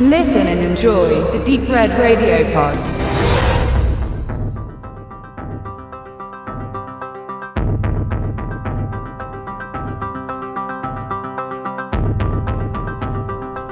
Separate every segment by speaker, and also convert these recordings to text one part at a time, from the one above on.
Speaker 1: Listen and enjoy the Deep Red Radio Pod.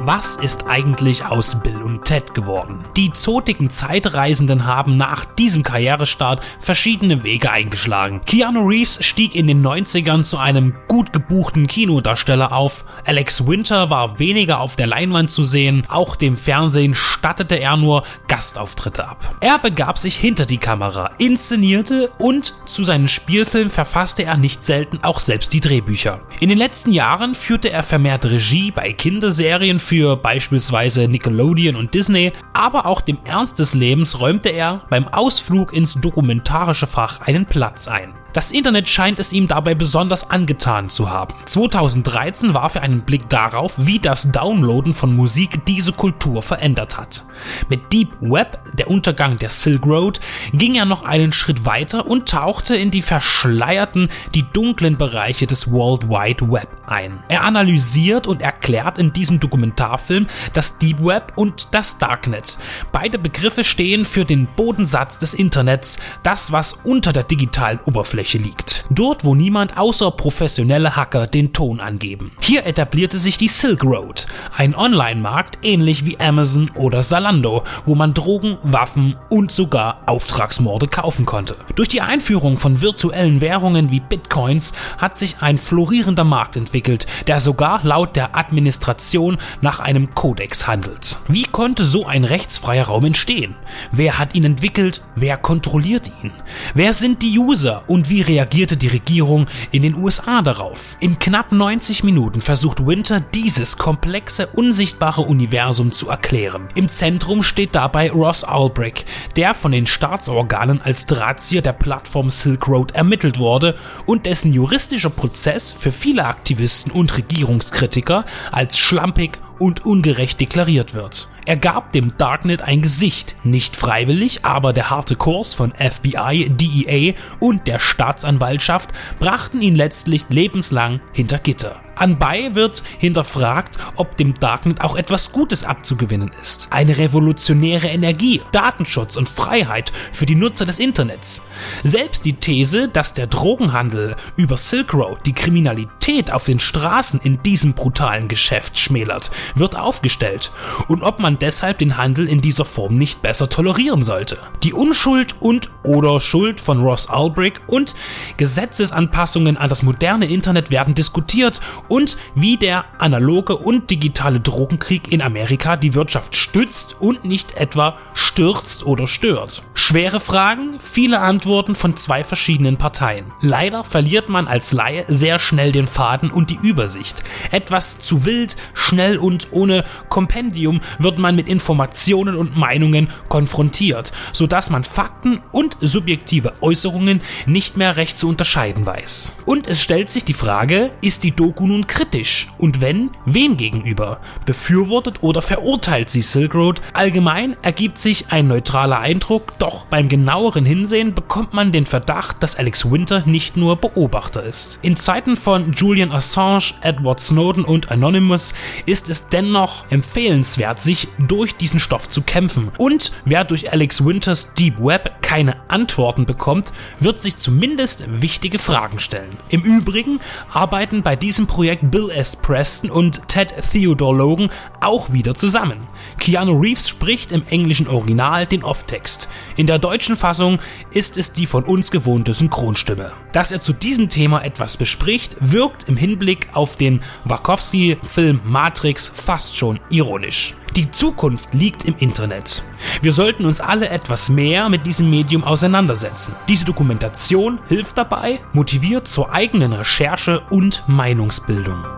Speaker 2: Was ist eigentlich aus Ted geworden? Die zotigen Zeitreisenden haben nach diesem Karrierestart verschiedene Wege eingeschlagen. Keanu Reeves stieg in den 90ern zu einem gut gebuchten Kinodarsteller auf. Alex Winter war weniger auf der Leinwand zu sehen. Auch dem Fernsehen stattete er nur Gastauftritte ab. Er begab sich hinter die Kamera, inszenierte und zu seinen Spielfilmen verfasste er nicht selten auch selbst die Drehbücher. In den letzten Jahren führte er vermehrt Regie bei Kinderserien für beispielsweise Nickelodeon und Disney, aber auch dem Ernst des Lebens räumte er beim Ausflug ins dokumentarische Fach einen Platz ein. Das Internet scheint es ihm dabei besonders angetan zu haben. 2013 warf er einen Blick darauf, wie das Downloaden von Musik diese Kultur verändert hat. Mit Deep Web, der Untergang der Silk Road, ging er noch einen Schritt weiter und tauchte in die verschleierten, die dunklen Bereiche des World Wide Web ein. Er analysiert und erklärt in diesem Dokumentarfilm das Deep Web und das Darknet. Beide Begriffe stehen für den Bodensatz des Internets, das was unter der digitalen Oberfläche Oberfläche liegt. Dort, wo niemand außer professionelle Hacker den Ton angeben. Hier etablierte sich die Silk Road, ein Online-Markt ähnlich wie Amazon oder Zalando, wo man Drogen, Waffen und sogar Auftragsmorde kaufen konnte. Durch die Einführung von virtuellen Währungen wie Bitcoins hat sich ein florierender Markt entwickelt, der sogar laut der Administration nach einem Kodex handelt. Wie konnte so ein rechtsfreier Raum entstehen? Wer hat ihn entwickelt? Wer kontrolliert ihn? Wer sind die User und wie wie reagierte die Regierung in den USA darauf? In knapp 90 Minuten versucht Winter dieses komplexe, unsichtbare Universum zu erklären. Im Zentrum steht dabei Ross Ulbricht, der von den Staatsorganen als Drahtzieher der Plattform Silk Road ermittelt wurde und dessen juristischer Prozess für viele Aktivisten und Regierungskritiker als schlampig und ungerecht deklariert wird. Er gab dem Darknet ein Gesicht, nicht freiwillig, aber der harte Kurs von FBI, DEA und der Staatsanwaltschaft brachten ihn letztlich lebenslang hinter Gitter. Anbei wird hinterfragt, ob dem Darknet auch etwas Gutes abzugewinnen ist. Eine revolutionäre Energie, Datenschutz und Freiheit für die Nutzer des Internets. Selbst die These, dass der Drogenhandel über Silk Road die Kriminalität auf den Straßen in diesem brutalen Geschäft schmälert, wird aufgestellt und ob man deshalb den Handel in dieser Form nicht besser tolerieren sollte. Die Unschuld und oder Schuld von Ross Ulbricht und Gesetzesanpassungen an das moderne Internet werden diskutiert und wie der analoge und digitale Drogenkrieg in Amerika die Wirtschaft stützt und nicht etwa stürzt oder stört. Schwere Fragen, viele Antworten von zwei verschiedenen Parteien. Leider verliert man als Laie sehr schnell den Faden und die Übersicht. Etwas zu wild, schnell und ohne Kompendium wird man mit Informationen und Meinungen konfrontiert, sodass man Fakten und subjektive Äußerungen nicht mehr recht zu unterscheiden weiß. Und es stellt sich die Frage, ist die Doku nun kritisch? Und wenn, wem gegenüber? Befürwortet oder verurteilt sie Silk Road? Allgemein ergibt sich ein neutraler Eindruck, doch beim genaueren Hinsehen bekommt man den Verdacht, dass Alex Winter nicht nur Beobachter ist. In Zeiten von Julian Assange, Edward Snowden und Anonymous ist es dennoch empfehlenswert, sich durch diesen Stoff zu kämpfen. Und wer durch Alex Winters Deep Web keine Antworten bekommt, wird sich zumindest wichtige Fragen stellen. Im Übrigen arbeiten bei diesem Projekt Bill S. Preston und Ted Theodore Logan auch wieder zusammen. Keanu Reeves spricht im englischen Original den Off-Text. In der deutschen Fassung ist es die von uns gewohnte Synchronstimme. Dass er zu diesem Thema etwas bespricht, wirkt im Hinblick auf den Wachowski-Film Matrix fast schon ironisch. Die Zukunft liegt im Internet. Wir sollten uns alle etwas mehr mit diesem Medium auseinandersetzen. Diese Dokumentation hilft dabei, motiviert zur eigenen Recherche und Meinungsbildung.